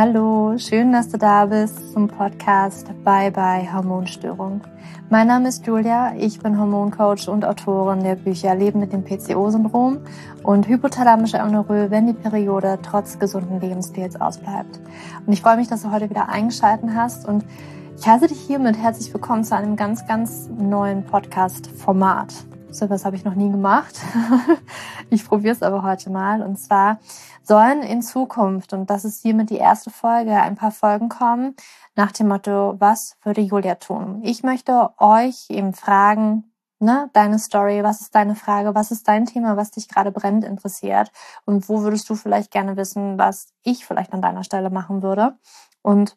Hallo, schön, dass du da bist zum Podcast Bye Bye Hormonstörung. Mein Name ist Julia, ich bin Hormoncoach und Autorin der Bücher Leben mit dem PCO-Syndrom und hypothalamische Amenorrhoe, wenn die Periode trotz gesunden Lebensstils ausbleibt. Und ich freue mich, dass du heute wieder eingeschalten hast und ich heiße dich hiermit herzlich willkommen zu einem ganz, ganz neuen Podcast-Format. So was habe ich noch nie gemacht. ich probiere es aber heute mal. Und zwar sollen in Zukunft, und das ist hiermit die erste Folge, ein paar Folgen kommen nach dem Motto, was würde Julia tun? Ich möchte euch eben fragen, ne, deine Story, was ist deine Frage, was ist dein Thema, was dich gerade brennend interessiert und wo würdest du vielleicht gerne wissen, was ich vielleicht an deiner Stelle machen würde? Und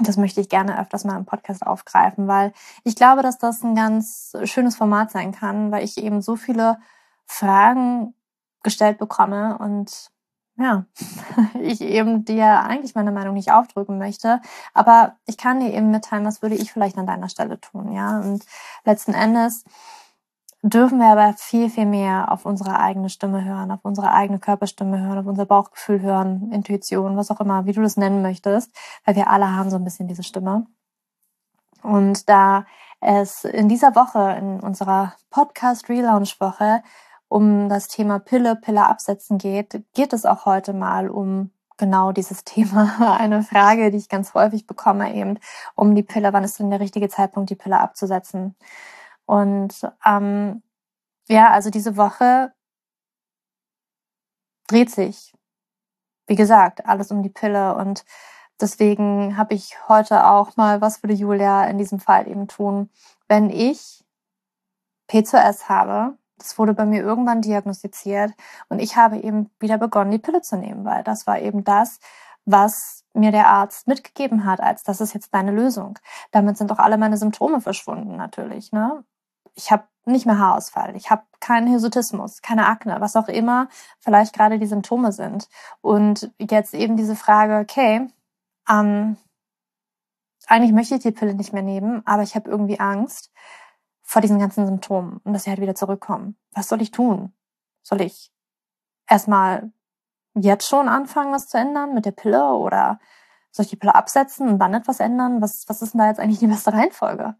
das möchte ich gerne öfters mal im Podcast aufgreifen, weil ich glaube, dass das ein ganz schönes Format sein kann, weil ich eben so viele Fragen gestellt bekomme und ja, ich eben dir eigentlich meine Meinung nicht aufdrücken möchte, aber ich kann dir eben mitteilen, was würde ich vielleicht an deiner Stelle tun, ja? Und letzten Endes dürfen wir aber viel, viel mehr auf unsere eigene Stimme hören, auf unsere eigene Körperstimme hören, auf unser Bauchgefühl hören, Intuition, was auch immer, wie du das nennen möchtest, weil wir alle haben so ein bisschen diese Stimme. Und da es in dieser Woche, in unserer Podcast Relaunch Woche, um das Thema Pille, Pille absetzen geht, geht es auch heute mal um genau dieses Thema. Eine Frage, die ich ganz häufig bekomme, eben um die Pille. Wann ist denn der richtige Zeitpunkt, die Pille abzusetzen? Und ähm, ja, also diese Woche dreht sich, wie gesagt, alles um die Pille. Und deswegen habe ich heute auch mal, was würde Julia in diesem Fall eben tun, wenn ich P2S habe, das wurde bei mir irgendwann diagnostiziert und ich habe eben wieder begonnen, die Pille zu nehmen, weil das war eben das, was mir der Arzt mitgegeben hat, als das ist jetzt deine Lösung. Damit sind auch alle meine Symptome verschwunden natürlich. Ne? Ich habe nicht mehr Haarausfall, ich habe keinen Hirsutismus, keine Akne, was auch immer vielleicht gerade die Symptome sind. Und jetzt eben diese Frage, okay, ähm, eigentlich möchte ich die Pille nicht mehr nehmen, aber ich habe irgendwie Angst vor diesen ganzen Symptomen und dass sie halt wieder zurückkommen. Was soll ich tun? Soll ich erstmal jetzt schon anfangen, was zu ändern mit der Pille oder soll ich die Pille absetzen und dann etwas ändern? Was, was ist denn da jetzt eigentlich die beste Reihenfolge?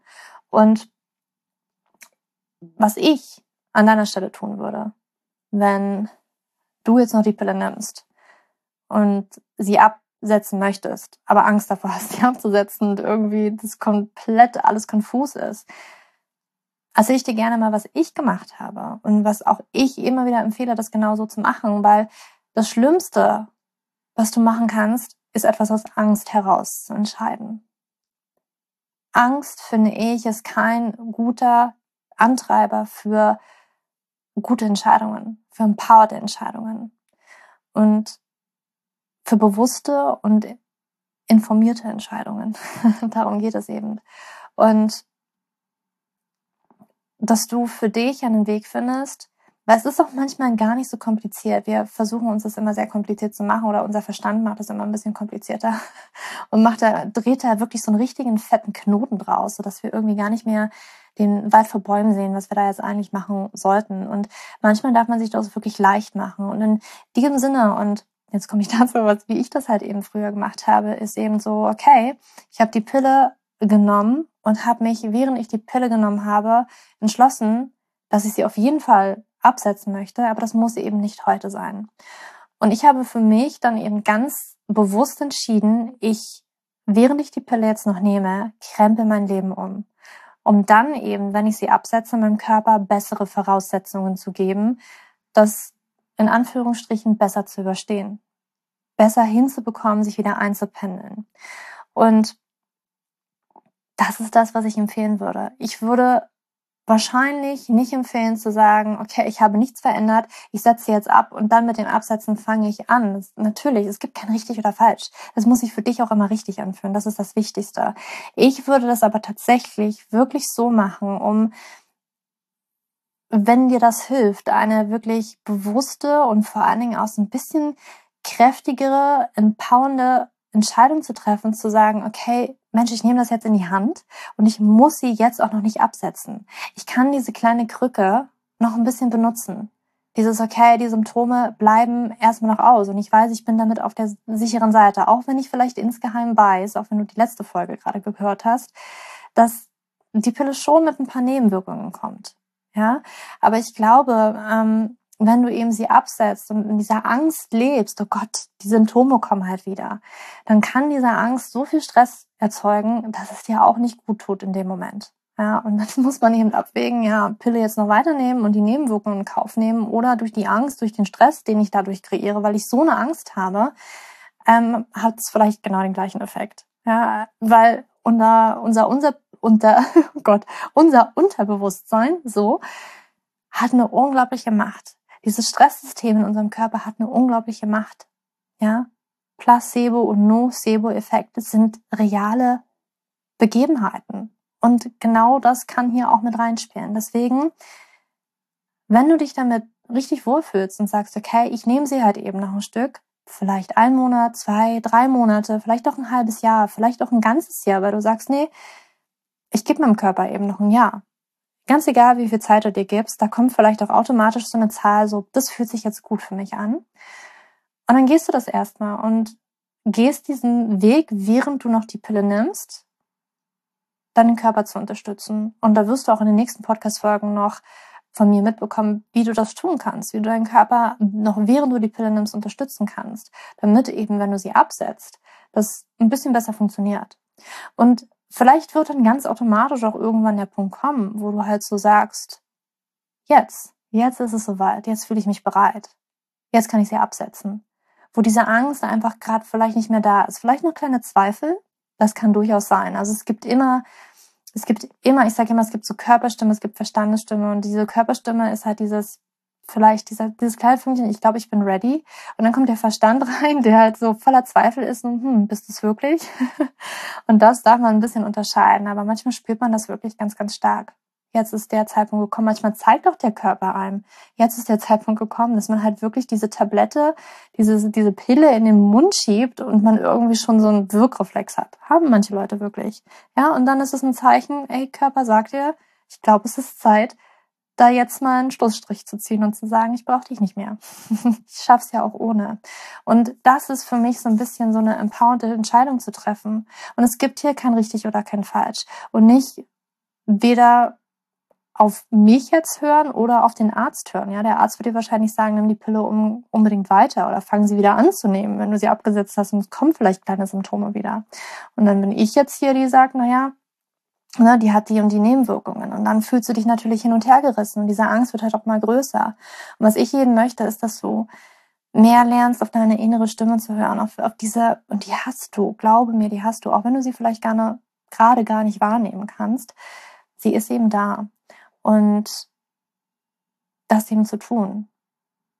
Und was ich an deiner Stelle tun würde, wenn du jetzt noch die Pille nimmst und sie absetzen möchtest, aber Angst davor hast, sie abzusetzen und irgendwie das komplett alles konfus ist, erzähle ich dir gerne mal, was ich gemacht habe und was auch ich immer wieder empfehle, das genauso zu machen, weil das Schlimmste, was du machen kannst, ist etwas aus Angst heraus zu entscheiden. Angst, finde ich, ist kein guter Antreiber für gute Entscheidungen, für empowerte Entscheidungen und für bewusste und informierte Entscheidungen. Darum geht es eben. Und dass du für dich einen Weg findest, weil es ist auch manchmal gar nicht so kompliziert. Wir versuchen uns das immer sehr kompliziert zu machen oder unser Verstand macht das immer ein bisschen komplizierter und macht da, dreht da wirklich so einen richtigen fetten Knoten draus, sodass wir irgendwie gar nicht mehr den Wald vor Bäumen sehen, was wir da jetzt eigentlich machen sollten. Und manchmal darf man sich das wirklich leicht machen. Und in diesem Sinne, und jetzt komme ich dazu, was, wie ich das halt eben früher gemacht habe, ist eben so, okay, ich habe die Pille genommen und habe mich, während ich die Pille genommen habe, entschlossen, dass ich sie auf jeden Fall absetzen möchte, aber das muss eben nicht heute sein. Und ich habe für mich dann eben ganz bewusst entschieden, ich, während ich die Pille jetzt noch nehme, krempel mein Leben um. Um dann eben, wenn ich sie absetze, meinem Körper bessere Voraussetzungen zu geben, das in Anführungsstrichen besser zu überstehen. Besser hinzubekommen, sich wieder einzupendeln. Und das ist das, was ich empfehlen würde. Ich würde wahrscheinlich nicht empfehlen zu sagen, okay, ich habe nichts verändert, ich setze jetzt ab und dann mit dem Absetzen fange ich an. Das, natürlich, es gibt kein richtig oder falsch. Das muss sich für dich auch immer richtig anfühlen. Das ist das Wichtigste. Ich würde das aber tatsächlich wirklich so machen, um wenn dir das hilft, eine wirklich bewusste und vor allen Dingen auch so ein bisschen kräftigere, empowernde Entscheidung zu treffen, zu sagen, okay, Mensch, ich nehme das jetzt in die Hand und ich muss sie jetzt auch noch nicht absetzen. Ich kann diese kleine Krücke noch ein bisschen benutzen. dieses, okay, die Symptome bleiben erstmal noch aus und ich weiß, ich bin damit auf der sicheren Seite, auch wenn ich vielleicht insgeheim weiß, auch wenn du die letzte Folge gerade gehört hast, dass die Pille schon mit ein paar Nebenwirkungen kommt. Ja, aber ich glaube, ähm, wenn du eben sie absetzt und in dieser Angst lebst, oh Gott, die Symptome kommen halt wieder, dann kann diese Angst so viel Stress erzeugen, dass es dir auch nicht gut tut in dem Moment. Ja, und dann muss man eben abwägen, ja, Pille jetzt noch weiternehmen und die Nebenwirkungen in Kauf nehmen oder durch die Angst, durch den Stress, den ich dadurch kreiere, weil ich so eine Angst habe, ähm, hat es vielleicht genau den gleichen Effekt. Ja, weil unser, unser, unser, unter, oh Gott, unser Unterbewusstsein, so, hat eine unglaubliche Macht. Dieses Stresssystem in unserem Körper hat eine unglaubliche Macht. Ja, Placebo- und Nocebo-Effekte sind reale Begebenheiten. Und genau das kann hier auch mit reinspielen. Deswegen, wenn du dich damit richtig wohlfühlst und sagst, okay, ich nehme sie halt eben noch ein Stück, vielleicht ein Monat, zwei, drei Monate, vielleicht auch ein halbes Jahr, vielleicht auch ein ganzes Jahr, weil du sagst, nee, ich gebe meinem Körper eben noch ein Jahr. Ganz egal, wie viel Zeit du dir gibst, da kommt vielleicht auch automatisch so eine Zahl, so, das fühlt sich jetzt gut für mich an. Und dann gehst du das erstmal und gehst diesen Weg, während du noch die Pille nimmst, deinen Körper zu unterstützen. Und da wirst du auch in den nächsten Podcast-Folgen noch von mir mitbekommen, wie du das tun kannst, wie du deinen Körper noch während du die Pille nimmst unterstützen kannst, damit eben, wenn du sie absetzt, das ein bisschen besser funktioniert. Und vielleicht wird dann ganz automatisch auch irgendwann der Punkt kommen, wo du halt so sagst, jetzt, jetzt ist es soweit, jetzt fühle ich mich bereit, jetzt kann ich sie absetzen. Wo diese Angst einfach gerade vielleicht nicht mehr da ist. Vielleicht noch kleine Zweifel, das kann durchaus sein. Also es gibt immer, es gibt immer, ich sage immer, es gibt so Körperstimme, es gibt Verstandesstimme und diese Körperstimme ist halt dieses, vielleicht dieser, dieses kleine Fünkchen, ich glaube, ich bin ready. Und dann kommt der Verstand rein, der halt so voller Zweifel ist und, hm, bist du es wirklich? und das darf man ein bisschen unterscheiden, aber manchmal spürt man das wirklich ganz, ganz stark jetzt ist der Zeitpunkt gekommen. Manchmal zeigt auch der Körper einem, jetzt ist der Zeitpunkt gekommen, dass man halt wirklich diese Tablette, diese, diese Pille in den Mund schiebt und man irgendwie schon so einen Wirkreflex hat. Haben manche Leute wirklich. Ja, und dann ist es ein Zeichen, ey, Körper sagt dir, ich glaube, es ist Zeit, da jetzt mal einen Schlussstrich zu ziehen und zu sagen, ich brauche dich nicht mehr. ich schaff's ja auch ohne. Und das ist für mich so ein bisschen so eine empowernde Entscheidung zu treffen. Und es gibt hier kein richtig oder kein falsch. Und nicht weder auf mich jetzt hören oder auf den Arzt hören. Ja, der Arzt wird dir wahrscheinlich sagen, nimm die Pille um, unbedingt weiter oder fangen sie wieder an zu nehmen, wenn du sie abgesetzt hast und es kommen vielleicht kleine Symptome wieder. Und dann bin ich jetzt hier, die sagt, naja, ne, die hat die und die Nebenwirkungen. Und dann fühlst du dich natürlich hin und her gerissen und diese Angst wird halt auch mal größer. Und was ich jeden möchte, ist, dass du mehr lernst, auf deine innere Stimme zu hören, auf, auf diese, und die hast du, glaube mir, die hast du, auch wenn du sie vielleicht gerne, gerade gar nicht wahrnehmen kannst. Sie ist eben da und das eben zu tun.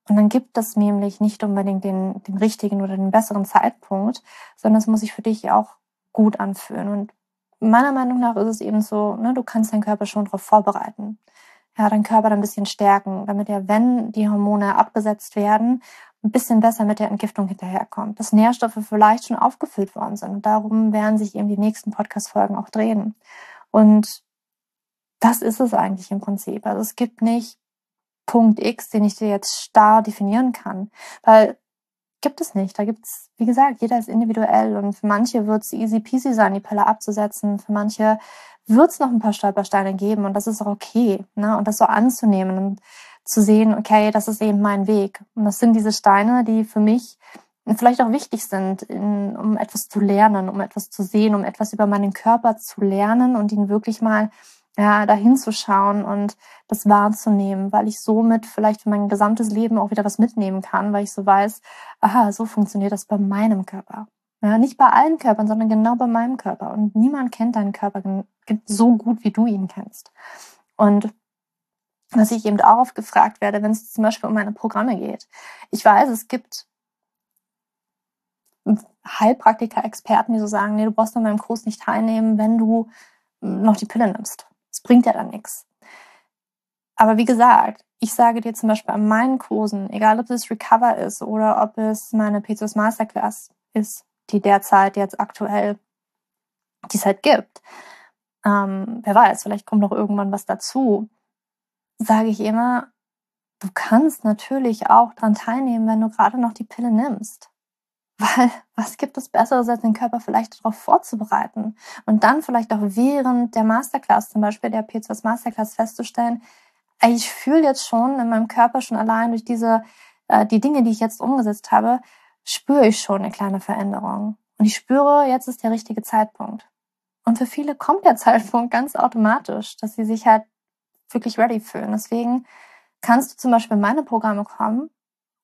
Und dann gibt es nämlich nicht unbedingt den, den richtigen oder den besseren Zeitpunkt, sondern es muss sich für dich auch gut anfühlen. Und meiner Meinung nach ist es eben so, ne, du kannst deinen Körper schon darauf vorbereiten. Ja, deinen Körper dann ein bisschen stärken, damit er, wenn die Hormone abgesetzt werden, ein bisschen besser mit der Entgiftung hinterherkommt, dass Nährstoffe vielleicht schon aufgefüllt worden sind. Und darum werden sich eben die nächsten Podcast-Folgen auch drehen. Und das ist es eigentlich im Prinzip. Also es gibt nicht Punkt X, den ich dir jetzt starr definieren kann, weil gibt es nicht. Da gibt's, wie gesagt, jeder ist individuell und für manche wird es easy peasy sein, die Pille abzusetzen. Für manche wird es noch ein paar Stolpersteine geben und das ist auch okay. Ne? Und das so anzunehmen und zu sehen, okay, das ist eben mein Weg. Und das sind diese Steine, die für mich vielleicht auch wichtig sind, in, um etwas zu lernen, um etwas zu sehen, um etwas über meinen Körper zu lernen und ihn wirklich mal ja, dahin zu schauen und das wahrzunehmen, weil ich somit vielleicht für mein gesamtes Leben auch wieder was mitnehmen kann, weil ich so weiß, aha, so funktioniert das bei meinem Körper. Ja, nicht bei allen Körpern, sondern genau bei meinem Körper. Und niemand kennt deinen Körper so gut, wie du ihn kennst. Und was ich eben auch oft gefragt werde, wenn es zum Beispiel um meine Programme geht. Ich weiß, es gibt Heilpraktiker, Experten, die so sagen, nee, du brauchst an meinem Kurs nicht teilnehmen, wenn du noch die Pille nimmst. Das bringt ja dann nichts. Aber wie gesagt, ich sage dir zum Beispiel an meinen Kursen, egal ob es Recover ist oder ob es meine PCOS Masterclass ist, die derzeit jetzt aktuell, die es halt gibt, ähm, wer weiß, vielleicht kommt noch irgendwann was dazu, sage ich immer, du kannst natürlich auch daran teilnehmen, wenn du gerade noch die Pille nimmst. Weil was gibt es Besseres, als den Körper vielleicht darauf vorzubereiten und dann vielleicht auch während der Masterclass, zum Beispiel der P2 Masterclass festzustellen, ich fühle jetzt schon in meinem Körper schon allein durch diese, äh, die Dinge, die ich jetzt umgesetzt habe, spüre ich schon eine kleine Veränderung. Und ich spüre, jetzt ist der richtige Zeitpunkt. Und für viele kommt der Zeitpunkt ganz automatisch, dass sie sich halt wirklich ready fühlen. Deswegen kannst du zum Beispiel in meine Programme kommen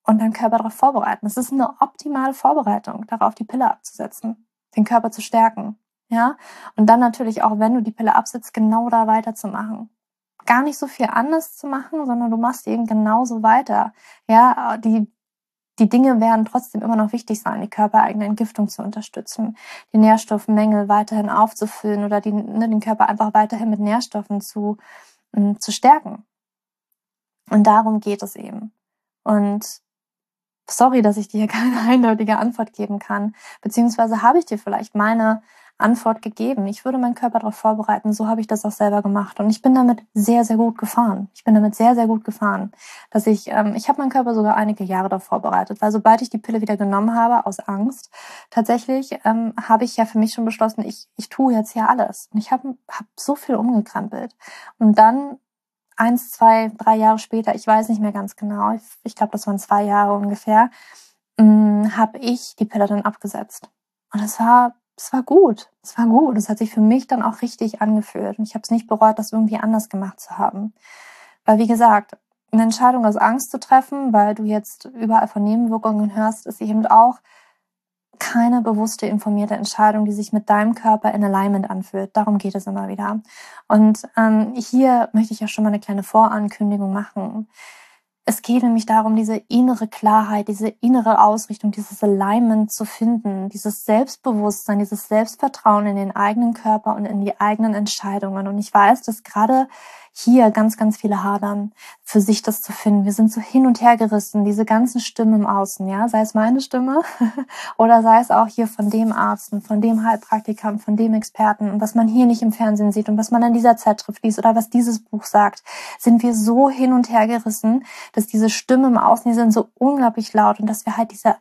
und deinen Körper darauf vorbereiten. Es ist eine optimale Vorbereitung, darauf die Pille abzusetzen, den Körper zu stärken. Ja, und dann natürlich auch, wenn du die Pille absetzt, genau da weiterzumachen. Gar nicht so viel anders zu machen, sondern du machst eben genauso weiter. Ja, die, die Dinge werden trotzdem immer noch wichtig sein, die körpereigene Entgiftung zu unterstützen, die Nährstoffmängel weiterhin aufzufüllen oder die, ne, den Körper einfach weiterhin mit Nährstoffen zu, äh, zu stärken. Und darum geht es eben. Und sorry, dass ich dir keine eindeutige Antwort geben kann. Beziehungsweise habe ich dir vielleicht meine Antwort gegeben. Ich würde meinen Körper darauf vorbereiten. So habe ich das auch selber gemacht. Und ich bin damit sehr, sehr gut gefahren. Ich bin damit sehr, sehr gut gefahren. Dass ich, ähm, ich habe meinen Körper sogar einige Jahre darauf vorbereitet. Weil sobald ich die Pille wieder genommen habe, aus Angst, tatsächlich ähm, habe ich ja für mich schon beschlossen, ich, ich tue jetzt hier alles. Und ich habe hab so viel umgekrempelt. Und dann eins, zwei, drei Jahre später, ich weiß nicht mehr ganz genau, ich, ich glaube, das waren zwei Jahre ungefähr, ähm, habe ich die Pille dann abgesetzt. Und es war, es war gut. Es war gut. Es hat sich für mich dann auch richtig angefühlt. Und ich habe es nicht bereut, das irgendwie anders gemacht zu haben. Weil, wie gesagt, eine Entscheidung aus Angst zu treffen, weil du jetzt überall von Nebenwirkungen hörst, ist eben auch keine bewusste, informierte Entscheidung, die sich mit deinem Körper in Alignment anfühlt. Darum geht es immer wieder. Und ähm, hier möchte ich ja schon mal eine kleine Vorankündigung machen. Es geht nämlich darum, diese innere Klarheit, diese innere Ausrichtung, dieses Alignment zu finden, dieses Selbstbewusstsein, dieses Selbstvertrauen in den eigenen Körper und in die eigenen Entscheidungen. Und ich weiß, dass gerade hier ganz, ganz viele hadern, für sich das zu finden. Wir sind so hin und her gerissen, diese ganzen Stimmen im Außen, ja, sei es meine Stimme oder sei es auch hier von dem Arzt und von dem Heilpraktiker von dem Experten und was man hier nicht im Fernsehen sieht und was man in dieser Zeitschrift liest oder was dieses Buch sagt, sind wir so hin und her gerissen, dass diese Stimmen im Außen, die sind so unglaublich laut und dass wir halt diese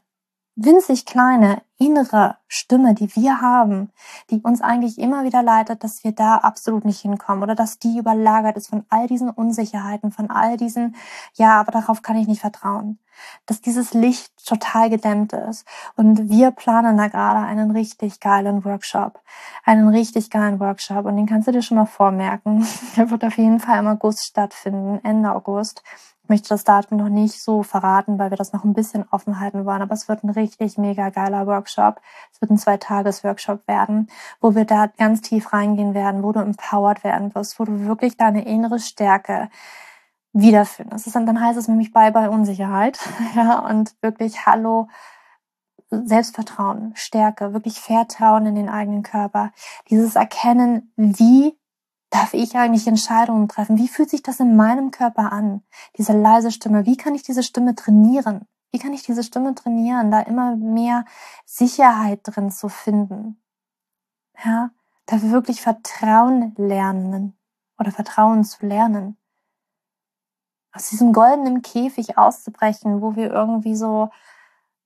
winzig kleine innere Stimme, die wir haben, die uns eigentlich immer wieder leitet, dass wir da absolut nicht hinkommen oder dass die überlagert ist von all diesen Unsicherheiten, von all diesen, ja, aber darauf kann ich nicht vertrauen. Dass dieses Licht total gedämmt ist. Und wir planen da gerade einen richtig geilen Workshop. Einen richtig geilen Workshop. Und den kannst du dir schon mal vormerken. Der wird auf jeden Fall im August stattfinden, Ende August. Möchte das Datum noch nicht so verraten, weil wir das noch ein bisschen offen halten wollen. Aber es wird ein richtig mega geiler Workshop. Es wird ein Zwei-Tages-Workshop werden, wo wir da ganz tief reingehen werden, wo du empowered werden wirst, wo du wirklich deine innere Stärke wiederfindest. Das dann heißt es nämlich Bye Bye Unsicherheit. Ja, und wirklich Hallo Selbstvertrauen, Stärke, wirklich Vertrauen in den eigenen Körper. Dieses Erkennen, wie darf ich eigentlich Entscheidungen treffen? Wie fühlt sich das in meinem Körper an? Diese leise Stimme. Wie kann ich diese Stimme trainieren? Wie kann ich diese Stimme trainieren, da immer mehr Sicherheit drin zu finden? Ja, da wirklich Vertrauen lernen oder Vertrauen zu lernen. Aus diesem goldenen Käfig auszubrechen, wo wir irgendwie so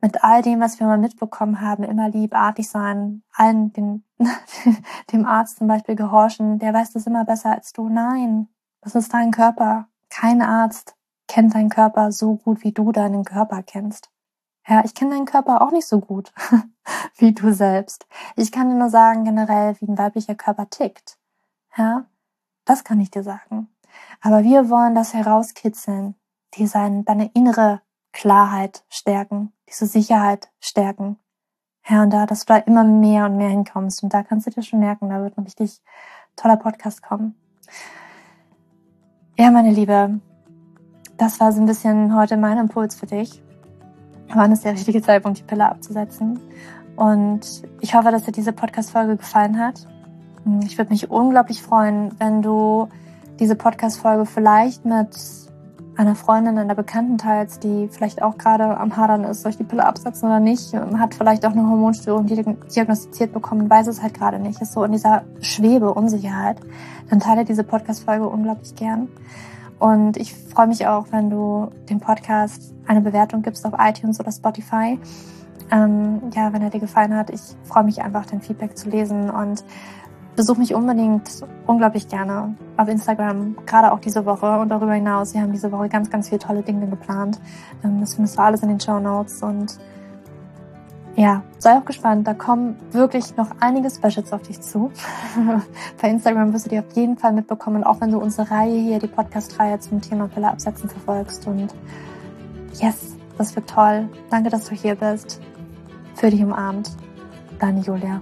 mit all dem, was wir mal mitbekommen haben, immer liebartig sein, allen, den, dem Arzt zum Beispiel gehorchen, der weiß das immer besser als du. Nein, das ist dein Körper. Kein Arzt kennt deinen Körper so gut, wie du deinen Körper kennst. Ja, ich kenne deinen Körper auch nicht so gut wie du selbst. Ich kann dir nur sagen, generell, wie ein weiblicher Körper tickt. Ja, das kann ich dir sagen. Aber wir wollen das herauskitzeln, die sein, deine innere Klarheit stärken, diese Sicherheit stärken. Ja, und da, dass du da immer mehr und mehr hinkommst. Und da kannst du dir schon merken, da wird ein richtig toller Podcast kommen. Ja, meine Liebe, das war so ein bisschen heute mein Impuls für dich. Wann ist der richtige Zeitpunkt, die Pille abzusetzen? Und ich hoffe, dass dir diese Podcast-Folge gefallen hat. Ich würde mich unglaublich freuen, wenn du diese Podcast-Folge vielleicht mit einer Freundin, einer Bekannten teils, die vielleicht auch gerade am Hadern ist, soll ich die Pille absetzen oder nicht, hat vielleicht auch eine Hormonstörung diagnostiziert bekommen, weiß es halt gerade nicht, ist so in dieser Schwebe, Unsicherheit, dann teile diese Podcast-Folge unglaublich gern. Und ich freue mich auch, wenn du dem Podcast eine Bewertung gibst auf iTunes oder Spotify. Ähm, ja, wenn er dir gefallen hat, ich freue mich einfach, dein Feedback zu lesen und besuch mich unbedingt unglaublich gerne auf Instagram, gerade auch diese Woche und darüber hinaus. Wir haben diese Woche ganz, ganz viele tolle Dinge geplant. Ähm, das findest du alles in den Show Notes und ja, sei auch gespannt. Da kommen wirklich noch einige Specials auf dich zu. Bei Instagram wirst du die auf jeden Fall mitbekommen, auch wenn du unsere Reihe hier, die Podcast-Reihe zum Thema Pille absetzen verfolgst. Und yes, das wird toll. Danke, dass du hier bist. Für dich umarmt. Deine Julia.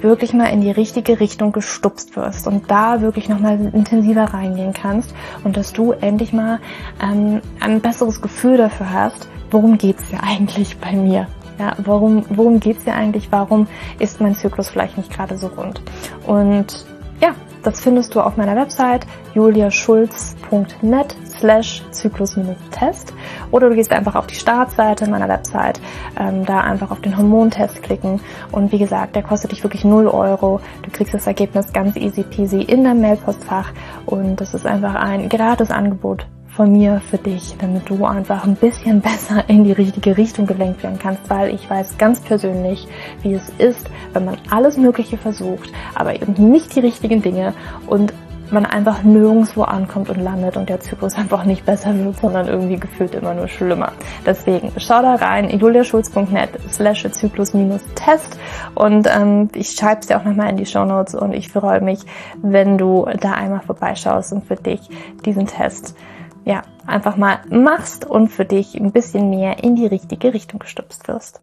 wirklich mal in die richtige Richtung gestupst wirst und da wirklich nochmal intensiver reingehen kannst und dass du endlich mal ähm, ein besseres Gefühl dafür hast, worum geht's ja eigentlich bei mir? Ja, warum, worum geht's ja eigentlich? Warum ist mein Zyklus vielleicht nicht gerade so rund? Und ja, das findest du auf meiner Website juliaschulz.net slash Zyklus-Test oder du gehst einfach auf die Startseite meiner Website, ähm, da einfach auf den Hormontest klicken. Und wie gesagt, der kostet dich wirklich 0 Euro. Du kriegst das Ergebnis ganz easy peasy in deinem Mailpostfach. Und das ist einfach ein gratis Angebot von mir für dich, damit du einfach ein bisschen besser in die richtige Richtung gelenkt werden kannst, weil ich weiß ganz persönlich, wie es ist, wenn man alles Mögliche versucht, aber eben nicht die richtigen Dinge. Und man einfach nirgendwo ankommt und landet und der Zyklus einfach nicht besser wird, sondern irgendwie gefühlt immer nur schlimmer. Deswegen schau da rein, juliaschulz.net slash Zyklus-Test und ähm, ich schreibe es dir auch nochmal in die Show Notes und ich freue mich, wenn du da einmal vorbeischaust und für dich diesen Test ja, einfach mal machst und für dich ein bisschen mehr in die richtige Richtung gestupst wirst.